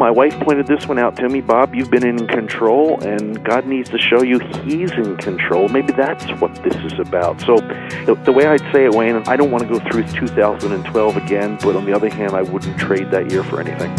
my wife pointed this one out to me. Bob, you've been in control, and God needs to show you He's in control. Maybe that's what this is about. So, the, the way I'd say it, Wayne, I don't want to go through 2012 again, but on the other hand, I wouldn't trade that year for anything.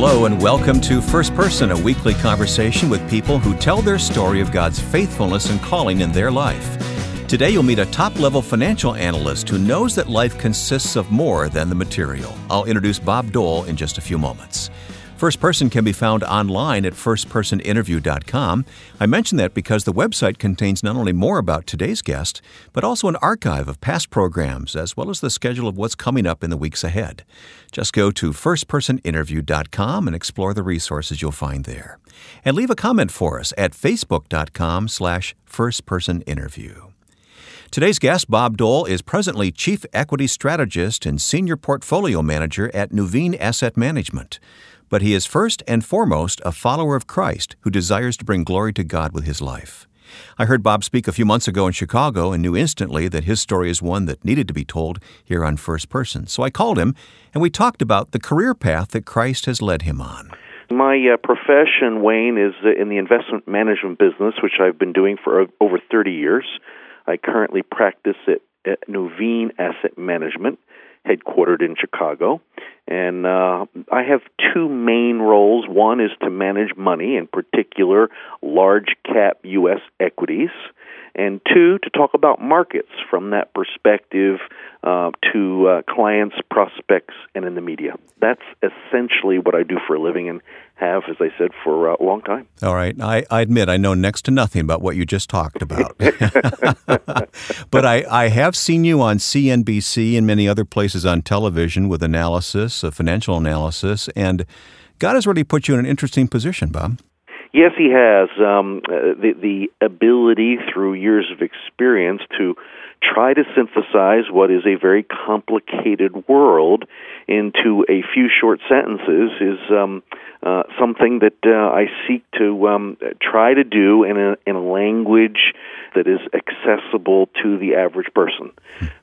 Hello, and welcome to First Person, a weekly conversation with people who tell their story of God's faithfulness and calling in their life. Today, you'll meet a top level financial analyst who knows that life consists of more than the material. I'll introduce Bob Doll in just a few moments. First Person can be found online at firstpersoninterview.com. I mention that because the website contains not only more about today's guest, but also an archive of past programs, as well as the schedule of what's coming up in the weeks ahead. Just go to firstpersoninterview.com and explore the resources you'll find there. And leave a comment for us at facebook.com slash firstpersoninterview. Today's guest, Bob Doll, is presently Chief Equity Strategist and Senior Portfolio Manager at Nuveen Asset Management but he is first and foremost a follower of Christ who desires to bring glory to God with his life. I heard Bob speak a few months ago in Chicago and knew instantly that his story is one that needed to be told here on First Person. So I called him and we talked about the career path that Christ has led him on. My uh, profession, Wayne, is in the investment management business, which I've been doing for uh, over 30 years. I currently practice at, at Nuveen Asset Management headquartered in Chicago. And uh, I have two main roles. One is to manage money, in particular large cap U.S. equities and two, to talk about markets from that perspective uh, to uh, clients, prospects, and in the media. That's essentially what I do for a living and have, as I said, for a long time. All right. I, I admit I know next to nothing about what you just talked about. but I, I have seen you on CNBC and many other places on television with analysis, a financial analysis, and God has really put you in an interesting position, Bob. Yes, he has um, uh, the the ability through years of experience to try to synthesize what is a very complicated world into a few short sentences. Is um, uh, something that uh, I seek to um, try to do in a, in a language that is accessible to the average person.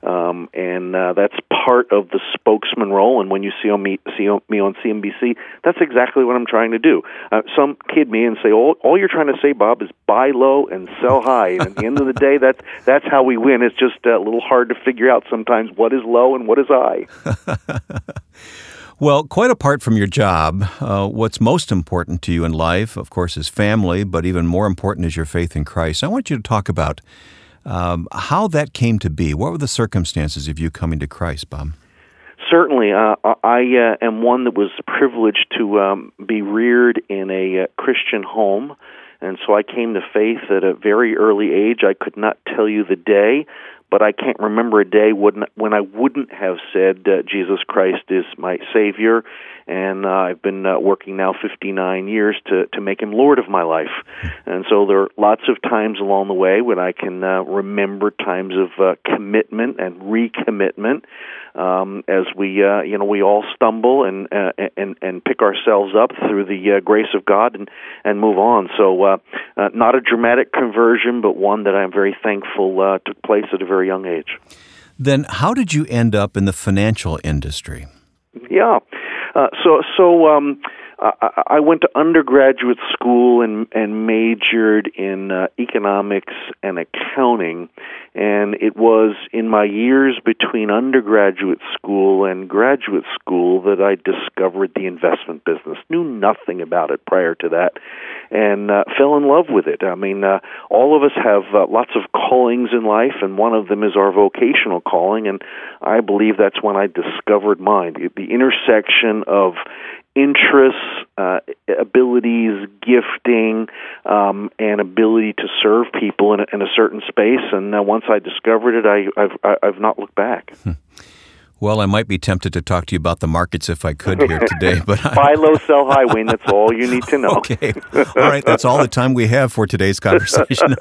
Um, and uh, that's part of the spokesman role. And when you see, on me, see on me on CNBC, that's exactly what I'm trying to do. Uh, some kid me and say, all, all you're trying to say, Bob, is buy low and sell high. And at the end of the day, that's, that's how we win. It's just a little hard to figure out sometimes what is low and what is high. Well, quite apart from your job, uh, what's most important to you in life, of course, is family, but even more important is your faith in Christ. I want you to talk about um, how that came to be. What were the circumstances of you coming to Christ, Bob? Certainly, uh, I uh, am one that was privileged to um, be reared in a uh, Christian home. And so I came to faith at a very early age. I could not tell you the day, but I can't remember a day when when I wouldn't have said uh, Jesus Christ is my Savior, and uh, I've been uh, working now 59 years to to make Him Lord of my life, and so there are lots of times along the way when I can uh, remember times of uh, commitment and recommitment, um, as we uh, you know we all stumble and uh, and and pick ourselves up through the uh, grace of God and and move on. So uh, uh, not a dramatic conversion, but one that I'm very thankful uh, took place at a very young age. Then, how did you end up in the financial industry? Yeah, uh, so so. Um, I went to undergraduate school and and majored in uh, economics and accounting, and it was in my years between undergraduate school and graduate school that I discovered the investment business. Knew nothing about it prior to that, and uh, fell in love with it. I mean, uh, all of us have uh, lots of callings in life, and one of them is our vocational calling, and I believe that's when I discovered mine. The intersection of interests, uh, abilities, gifting, um, and ability to serve people in a, in a certain space. And uh, once I discovered it, I, I've, I've not looked back. Hmm. Well, I might be tempted to talk to you about the markets if I could here today, but buy low, sell high, Wayne. That's all you need to know. okay, all right. That's all the time we have for today's conversation.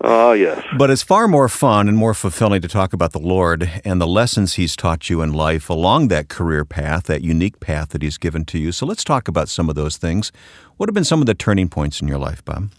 oh yes. But it's far more fun and more fulfilling to talk about the Lord and the lessons He's taught you in life along that career path, that unique path that He's given to you. So let's talk about some of those things. What have been some of the turning points in your life, Bob?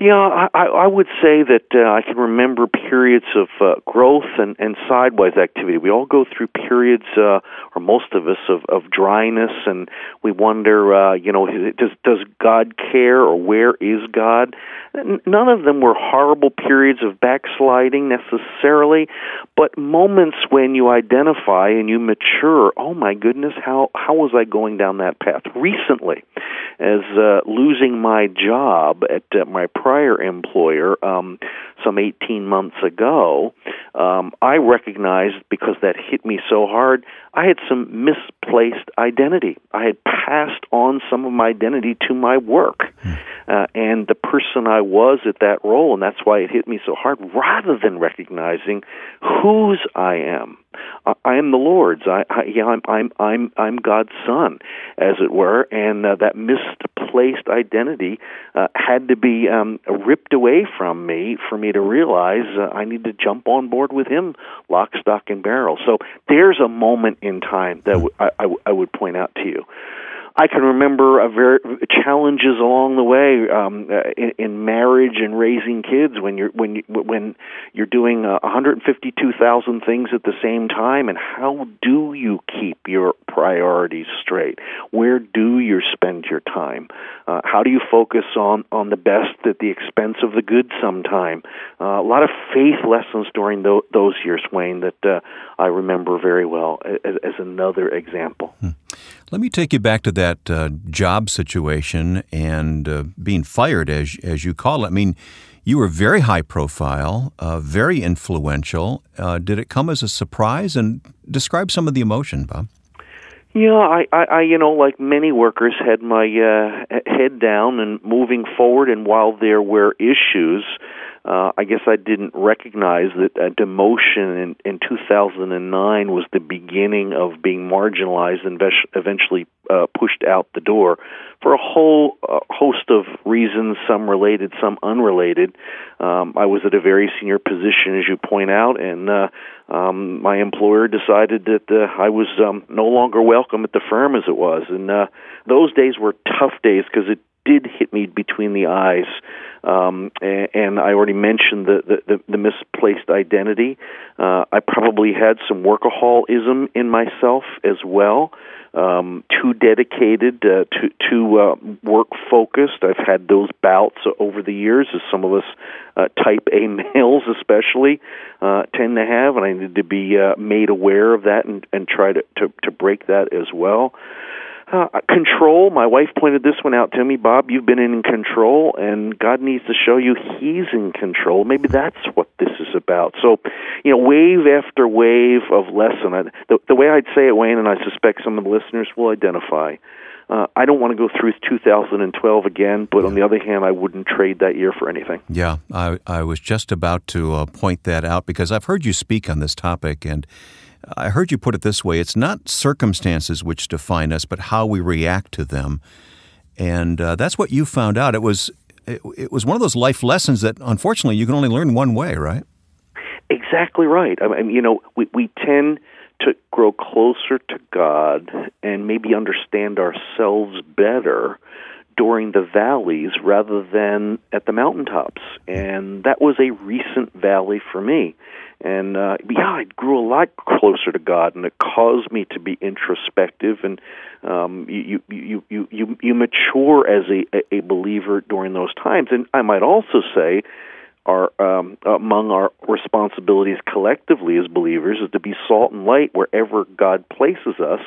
Yeah, I, I would say that uh, I can remember periods of uh, growth and, and sidewise activity. We all go through periods, uh, or most of us, of, of dryness, and we wonder, uh, you know, does does God care, or where is God? None of them were horrible periods of backsliding necessarily, but moments when you identify and you mature. Oh my goodness, how how was I going down that path recently? As uh, losing my job at uh, my prior employer um, some 18 months ago, um, I recognized because that hit me so hard, I had some misplaced identity. I had passed on some of my identity to my work. Hmm. Uh, and the person I was at that role, and that's why it hit me so hard, rather than recognizing whose I am. I am the Lord's. I, I yeah, I'm I'm I'm I'm God's son, as it were, and uh, that misplaced identity uh, had to be um, ripped away from me for me to realize uh, I need to jump on board with Him, lock, stock, and barrel. So there's a moment in time that w- I, I, w- I would point out to you. I can remember a very challenges along the way um, uh, in, in marriage and raising kids when you're when you, when you're doing uh, 152,000 things at the same time, and how do you keep your priorities straight? Where do you spend your time? Uh, how do you focus on on the best at the expense of the good? Sometime uh, a lot of faith lessons during th- those years, Wayne, that uh, I remember very well as, as another example. Hmm. Let me take you back to that uh, job situation and uh, being fired, as as you call it. I mean, you were very high profile, uh, very influential. Uh, did it come as a surprise? And describe some of the emotion, Bob. Yeah, I, I, I, you know, like many workers, had my uh, head down and moving forward. And while there were issues, uh, I guess I didn't recognize that a demotion in, in 2009 was the beginning of being marginalized and eventually uh, pushed out the door for a whole uh, host of reasons, some related, some unrelated. Um, I was at a very senior position, as you point out, and uh, um, my employer decided that uh, I was um, no longer welcome at the firm as it was. And uh, those days were tough days because it did hit me between the eyes. Um, and, and I already mentioned the, the, the, the misplaced identity. Uh, I probably had some workaholism in myself as well. Um, too dedicated, uh, too, too uh, work focused. I've had those bouts over the years, as some of us uh, type A males especially uh, tend to have, and I need to be uh, made aware of that and, and try to, to, to break that as well. Uh, control. My wife pointed this one out to me. Bob, you've been in control, and God needs to show you He's in control. Maybe that's what this is about. So, you know, wave after wave of lesson. I, the, the way I'd say it, Wayne, and I suspect some of the listeners will identify. Uh, I don't want to go through 2012 again, but yeah. on the other hand, I wouldn't trade that year for anything. Yeah, I, I was just about to uh, point that out because I've heard you speak on this topic, and I heard you put it this way it's not circumstances which define us, but how we react to them. And uh, that's what you found out. It was, it, it was one of those life lessons that unfortunately you can only learn one way, right? Exactly right. I mean, you know, we, we tend to grow closer to God and maybe understand ourselves better during the valleys rather than at the mountaintops. And that was a recent valley for me. And uh, yeah, I grew a lot closer to God, and it caused me to be introspective, and um, you, you you you you mature as a a believer during those times. And I might also say, our um, among our responsibilities collectively as believers is to be salt and light wherever God places us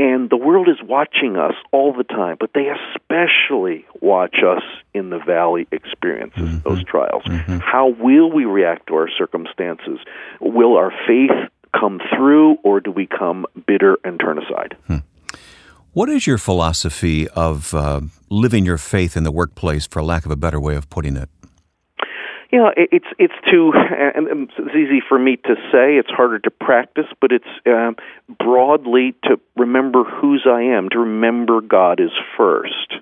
and the world is watching us all the time, but they especially watch us in the valley experiences, mm-hmm. those trials. Mm-hmm. How will we react to our circumstances? Will our faith come through, or do we come bitter and turn aside? Hmm. What is your philosophy of uh, living your faith in the workplace, for lack of a better way of putting it? Yeah, it's it's too and it's easy for me to say. It's harder to practice, but it's um, broadly to remember whose I am, to remember God is first,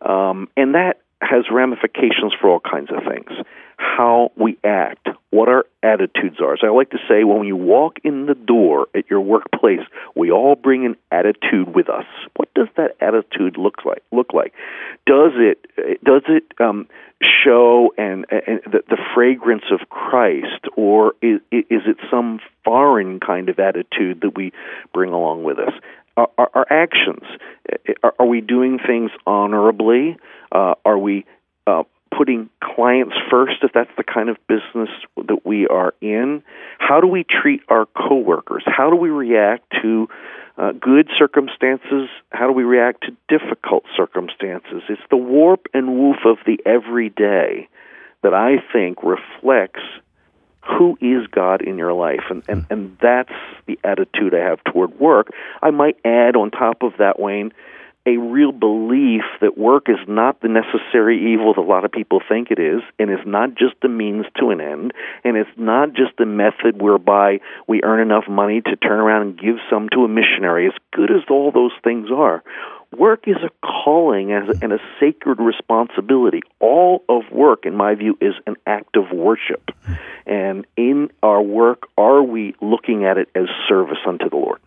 um, and that has ramifications for all kinds of things. How we act, what our attitudes are. So I like to say when you walk in the door at your workplace, we all bring an attitude with us. What does that attitude look like? Look like? Does it does it um, show and, and the, the, fragrance of Christ, or is, is it some foreign kind of attitude that we bring along with us? Our, our, our actions are, are, we doing things honorably? Uh, are we uh, putting clients first if that's the kind of business that we are in? How do we treat our coworkers? How do we react to uh, good circumstances? How do we react to difficult circumstances? It's the warp and woof of the everyday that I think reflects who is God in your life? And, and, and that's the attitude I have toward work. I might add on top of that, Wayne, a real belief that work is not the necessary evil that a lot of people think it is, and is not just a means to an end, and it's not just a method whereby we earn enough money to turn around and give some to a missionary, as good as all those things are. Work is a calling and a sacred responsibility. All of work, in my view, is an act of worship. And in our work, are we looking at it as service unto the Lord?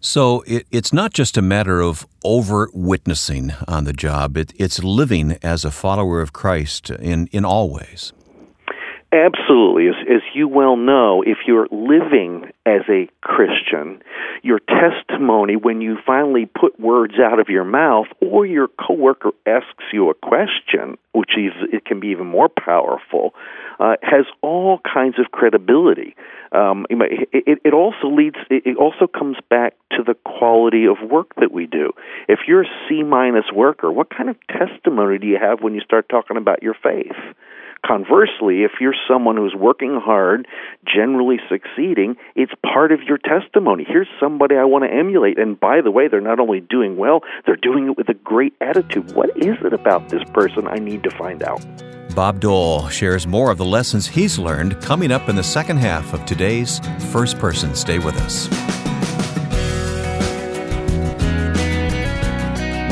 So it, it's not just a matter of overt witnessing on the job, it, it's living as a follower of Christ in, in all ways. Absolutely. As, as you well know, if you're living as a Christian, your testimony, when you finally put words out of your mouth, or your coworker asks you a question, which is it can be even more powerful, uh, has all kinds of credibility. Um, it, it also leads. It also comes back to the quality of work that we do. If you're a C minus worker, what kind of testimony do you have when you start talking about your faith? Conversely, if you're someone who's working hard, generally succeeding, it's part of your testimony. Here's somebody I want to emulate. And by the way, they're not only doing well, they're doing it with a great attitude. What is it about this person I need to find out? Bob Doll shares more of the lessons he's learned coming up in the second half of today's First Person. Stay with us.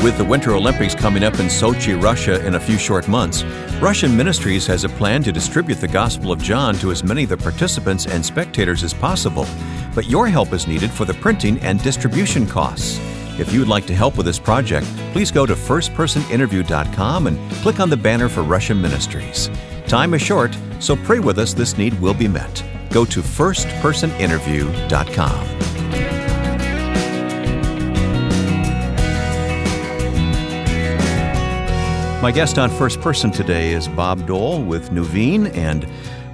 With the Winter Olympics coming up in Sochi, Russia in a few short months, Russian Ministries has a plan to distribute the Gospel of John to as many of the participants and spectators as possible. But your help is needed for the printing and distribution costs. If you would like to help with this project, please go to firstpersoninterview.com and click on the banner for Russian Ministries. Time is short, so pray with us this need will be met. Go to firstpersoninterview.com. My guest on First Person today is Bob Doll with Nuveen, and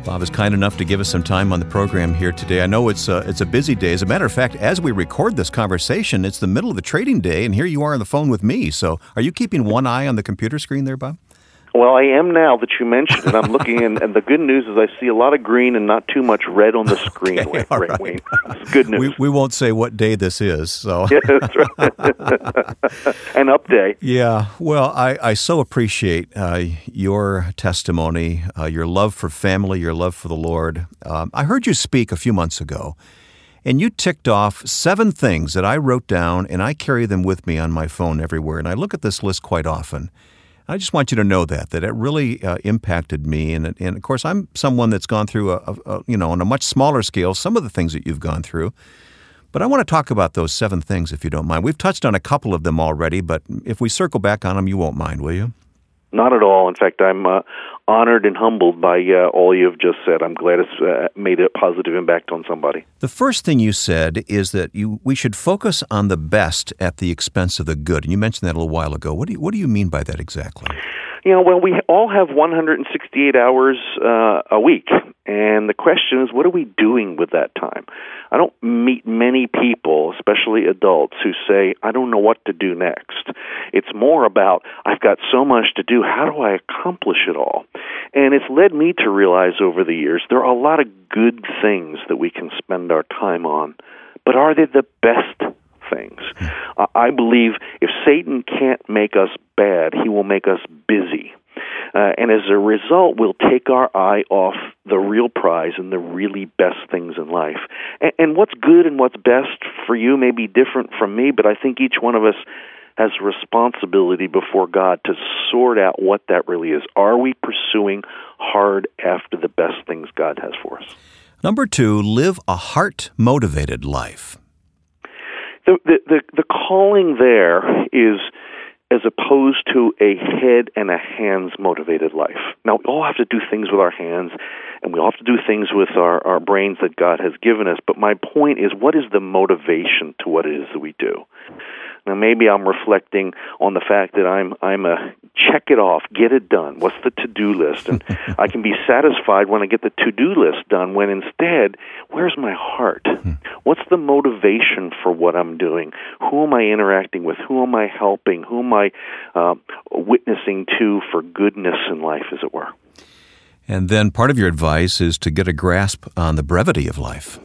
Bob is kind enough to give us some time on the program here today. I know it's a, it's a busy day. As a matter of fact, as we record this conversation, it's the middle of the trading day, and here you are on the phone with me. So, are you keeping one eye on the computer screen there, Bob? Well, I am now that you mentioned it. I'm looking, in, and the good news is I see a lot of green and not too much red on the screen. okay, all right. Wayne. good news. We, we won't say what day this is. So yeah, that's right. An up day. Yeah. Well, I, I so appreciate uh, your testimony, uh, your love for family, your love for the Lord. Um, I heard you speak a few months ago. And you ticked off seven things that I wrote down, and I carry them with me on my phone everywhere. And I look at this list quite often. I just want you to know that that it really uh, impacted me, and and of course I'm someone that's gone through a, a, a, you know on a much smaller scale some of the things that you've gone through, but I want to talk about those seven things if you don't mind. We've touched on a couple of them already, but if we circle back on them, you won't mind, will you? Not at all. In fact, I'm uh, honored and humbled by uh, all you've just said. I'm glad it's uh, made a positive impact on somebody. The first thing you said is that you we should focus on the best at the expense of the good, and you mentioned that a little while ago. What do you, what do you mean by that exactly? You know, well, we all have 168 hours uh, a week, and the question is, what are we doing with that time? I don't meet many people, especially adults, who say, I don't know what to do next. It's more about, I've got so much to do, how do I accomplish it all? And it's led me to realize over the years there are a lot of good things that we can spend our time on, but are they the best things. I believe if Satan can't make us bad, he will make us busy. Uh, and as a result, we'll take our eye off the real prize and the really best things in life. And, and what's good and what's best for you may be different from me, but I think each one of us has responsibility before God to sort out what that really is. Are we pursuing hard after the best things God has for us? Number two, live a heart motivated life. The, the, the, calling there is as opposed to a head and a hands motivated life. Now, we all have to do things with our hands, and we all have to do things with our, our brains that God has given us. But my point is, what is the motivation to what it is that we do? Now maybe I'm reflecting on the fact that I'm I'm a check it off, get it done. What's the to-do list? And I can be satisfied when I get the to-do list done when instead, where's my heart? Hmm. What's the motivation for what I'm doing? Who am I interacting with? Who am I helping? Who am I uh, witnessing to for goodness in life as it were? And then part of your advice is to get a grasp on the brevity of life.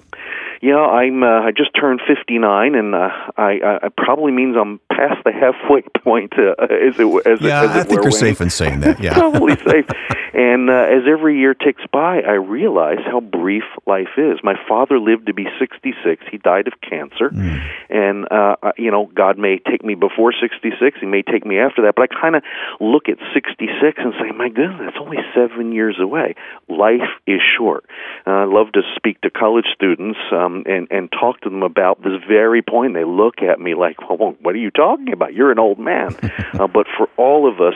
Yeah, I'm. Uh, I just turned 59, and uh, I, I it probably means I'm past the halfway point. Uh, as it, as yeah, it, as I think you're safe in saying that. Yeah, probably safe. And uh, as every year ticks by, I realize how brief life is. My father lived to be 66. He died of cancer, mm. and uh, you know, God may take me before 66. He may take me after that. But I kind of look at 66 and say, my goodness, that's only seven years away. Life is short. Uh, I love to speak to college students. Um, um, and and talk to them about this very point. They look at me like, "Well, what are you talking about? You're an old man." uh, but for all of us,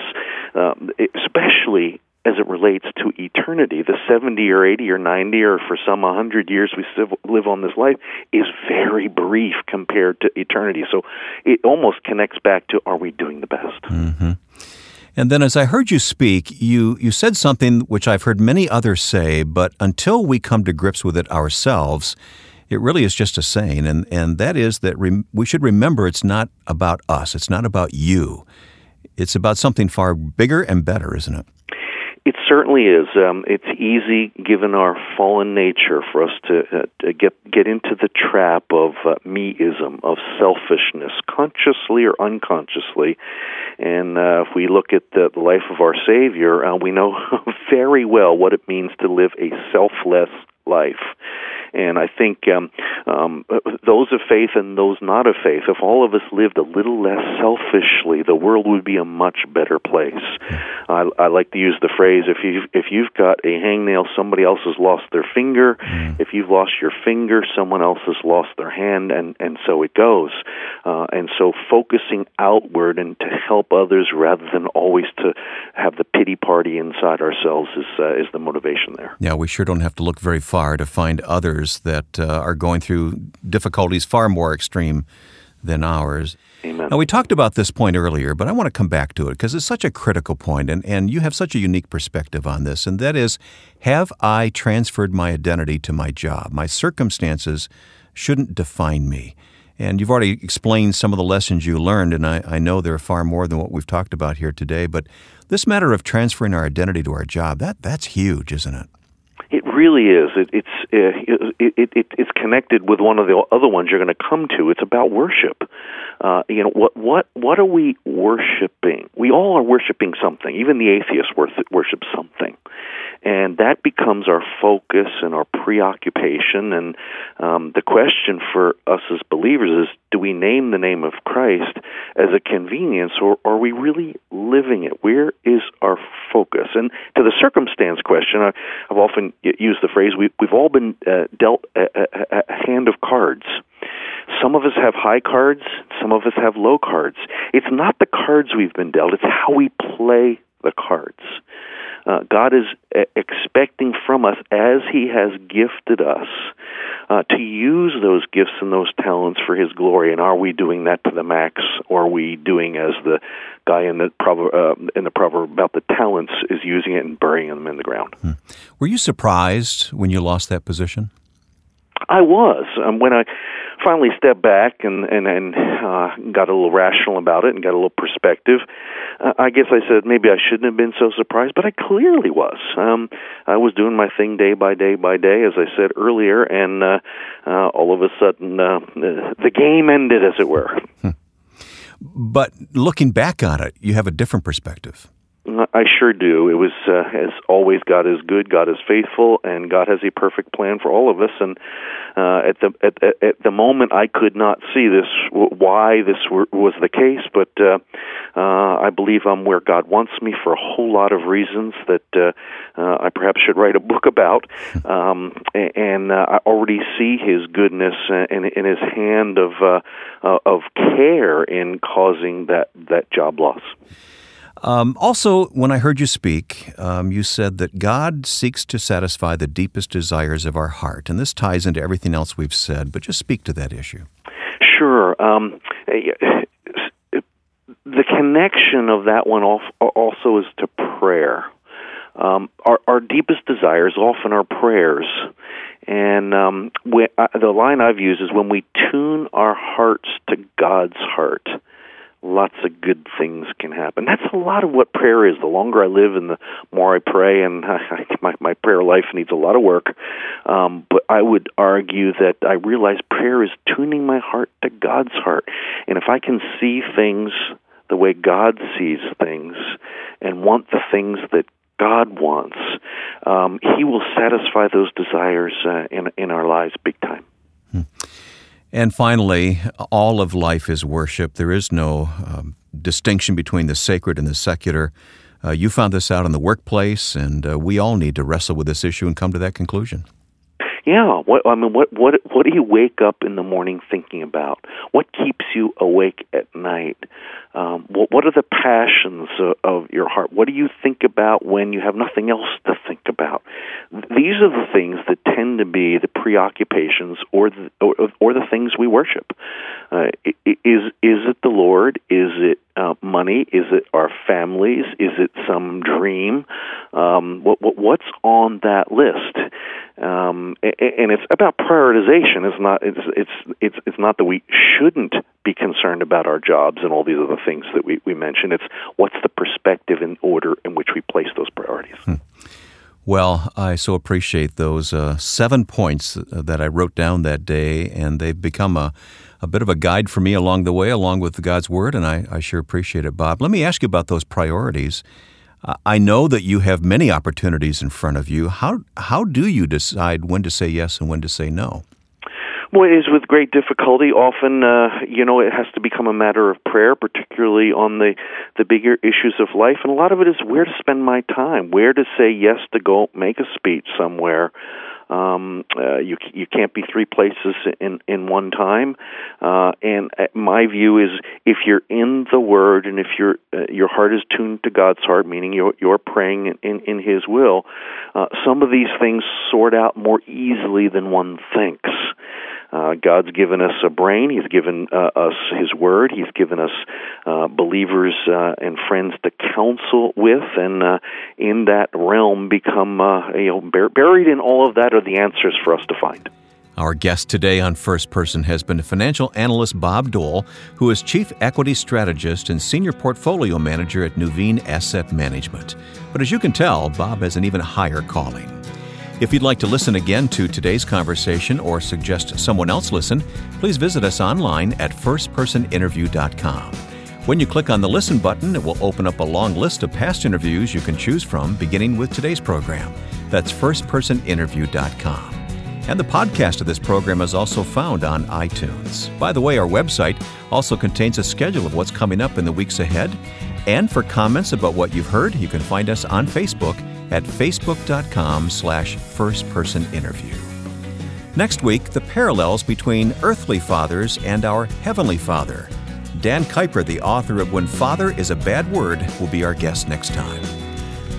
um, especially as it relates to eternity, the 70 or 80 or 90 or for some 100 years we live on this life is very brief compared to eternity. So it almost connects back to are we doing the best? Mm-hmm. And then as I heard you speak, you, you said something which I've heard many others say, but until we come to grips with it ourselves, it really is just a saying, and, and that is that we should remember it's not about us, it's not about you. It's about something far bigger and better, isn't it? It certainly is. Um, it's easy, given our fallen nature, for us to, uh, to get get into the trap of uh, meism, of selfishness, consciously or unconsciously. And uh, if we look at the life of our Savior, uh, we know very well what it means to live a selfless life. And I think um, um, those of faith and those not of faith, if all of us lived a little less selfishly, the world would be a much better place. I, I like to use the phrase: if you if you've got a hangnail, somebody else has lost their finger. Mm. If you've lost your finger, someone else has lost their hand, and and so it goes. Uh, and so focusing outward and to help others rather than always to have the pity party inside ourselves is uh, is the motivation there. Yeah, we sure don't have to look very far to find others that uh, are going through difficulties far more extreme than ours. Amen. Now, we talked about this point earlier, but I want to come back to it because it's such a critical point, and, and you have such a unique perspective on this, and that is have I transferred my identity to my job? My circumstances shouldn't define me. And you've already explained some of the lessons you learned, and I, I know there are far more than what we've talked about here today. But this matter of transferring our identity to our job, that, that's huge, isn't it? Really is. It, it's uh, it, it, it, it's connected with one of the other ones you're going to come to. It's about worship. Uh, you know what what what are we worshiping? We all are worshiping something. Even the atheist worship something and that becomes our focus and our preoccupation. And um, the question for us as believers is: Do we name the name of Christ as a convenience, or are we really living it? Where is our focus? And to the circumstance question, I, have often used the phrase: we, have all been uh, dealt a, a, a hand of cards. Some of us have high cards, some of us have low cards. It's not the cards we've been dealt, it's how we play the cards uh, God is uh, expecting from us, as He has gifted us, uh, to use those gifts and those talents for His glory. And are we doing that to the max, or are we doing as the guy in the proverb, uh, in the proverb about the talents is using it and burying them in the ground? Hmm. Were you surprised when you lost that position? I was um, when I finally stepped back and and and uh, got a little rational about it and got a little perspective. Uh, I guess I said maybe I shouldn't have been so surprised, but I clearly was. Um, I was doing my thing day by day by day, as I said earlier, and uh, uh, all of a sudden uh, the game ended, as it were. Hmm. But looking back on it, you have a different perspective. I sure do. It was uh, as always. God is good. God is faithful, and God has a perfect plan for all of us. And uh, at the at, at, at the moment, I could not see this why this were, was the case, but uh, uh, I believe I'm where God wants me for a whole lot of reasons that uh, uh, I perhaps should write a book about. Um, and uh, I already see His goodness and, and His hand of uh, uh, of care in causing that that job loss. Um, also, when I heard you speak, um, you said that God seeks to satisfy the deepest desires of our heart. And this ties into everything else we've said, but just speak to that issue. Sure. Um, the connection of that one also is to prayer. Um, our, our deepest desires often are prayers. And um, when, uh, the line I've used is when we tune our hearts to God's heart lots of good things can happen. That's a lot of what prayer is. The longer I live and the more I pray, and I, my my prayer life needs a lot of work. Um, but I would argue that I realize prayer is tuning my heart to God's heart, and if I can see things the way God sees things, and want the things that God wants, um, He will satisfy those desires uh, in in our lives big time. Hmm. And finally, all of life is worship. There is no um, distinction between the sacred and the secular. Uh, you found this out in the workplace, and uh, we all need to wrestle with this issue and come to that conclusion. Yeah, what I mean, what what what do you wake up in the morning thinking about? What keeps you awake at night? Um, what what are the passions of, of your heart? What do you think about when you have nothing else to think about? These are the things that tend to be the preoccupations or the or, or the things we worship. Uh, is is it the Lord? Is it uh, money? Is it our families? Is it some dream? Um, what, what, what's on that list? Um, and it's about prioritization. It's not. It's it's it's it's not that we shouldn't be concerned about our jobs and all these other things that we we mentioned. It's what's the perspective and order in which we place those priorities. Hmm. Well, I so appreciate those uh, seven points that I wrote down that day, and they've become a a bit of a guide for me along the way, along with God's Word, and I, I sure appreciate it, Bob. Let me ask you about those priorities. I know that you have many opportunities in front of you. How how do you decide when to say yes and when to say no? Well, it is with great difficulty. Often, uh, you know, it has to become a matter of prayer, particularly on the the bigger issues of life. And a lot of it is where to spend my time, where to say yes to go make a speech somewhere, um, uh, you you can't be three places in in one time. Uh, and uh, my view is, if you're in the Word and if your uh, your heart is tuned to God's heart, meaning you're you're praying in in His will, uh, some of these things sort out more easily than one thinks. Uh, God's given us a brain. He's given uh, us His Word. He's given us uh, believers uh, and friends to counsel with, and uh, in that realm, become uh, you know bur- buried in all of that are the answers for us to find. Our guest today on First Person has been financial analyst Bob Doll, who is Chief Equity Strategist and Senior Portfolio Manager at Nuveen Asset Management. But as you can tell, Bob has an even higher calling. If you'd like to listen again to today's conversation or suggest someone else listen, please visit us online at firstpersoninterview.com. When you click on the Listen button, it will open up a long list of past interviews you can choose from, beginning with today's program. That's firstpersoninterview.com. And the podcast of this program is also found on iTunes. By the way, our website also contains a schedule of what's coming up in the weeks ahead. And for comments about what you've heard, you can find us on Facebook at facebook.com slash firstpersoninterview. Next week, the parallels between earthly fathers and our heavenly Father. Dan Kuyper, the author of When Father is a Bad Word, will be our guest next time.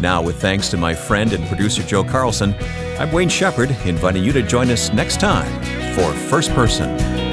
Now, with thanks to my friend and producer Joe Carlson, I'm Wayne Shepherd, inviting you to join us next time for First Person.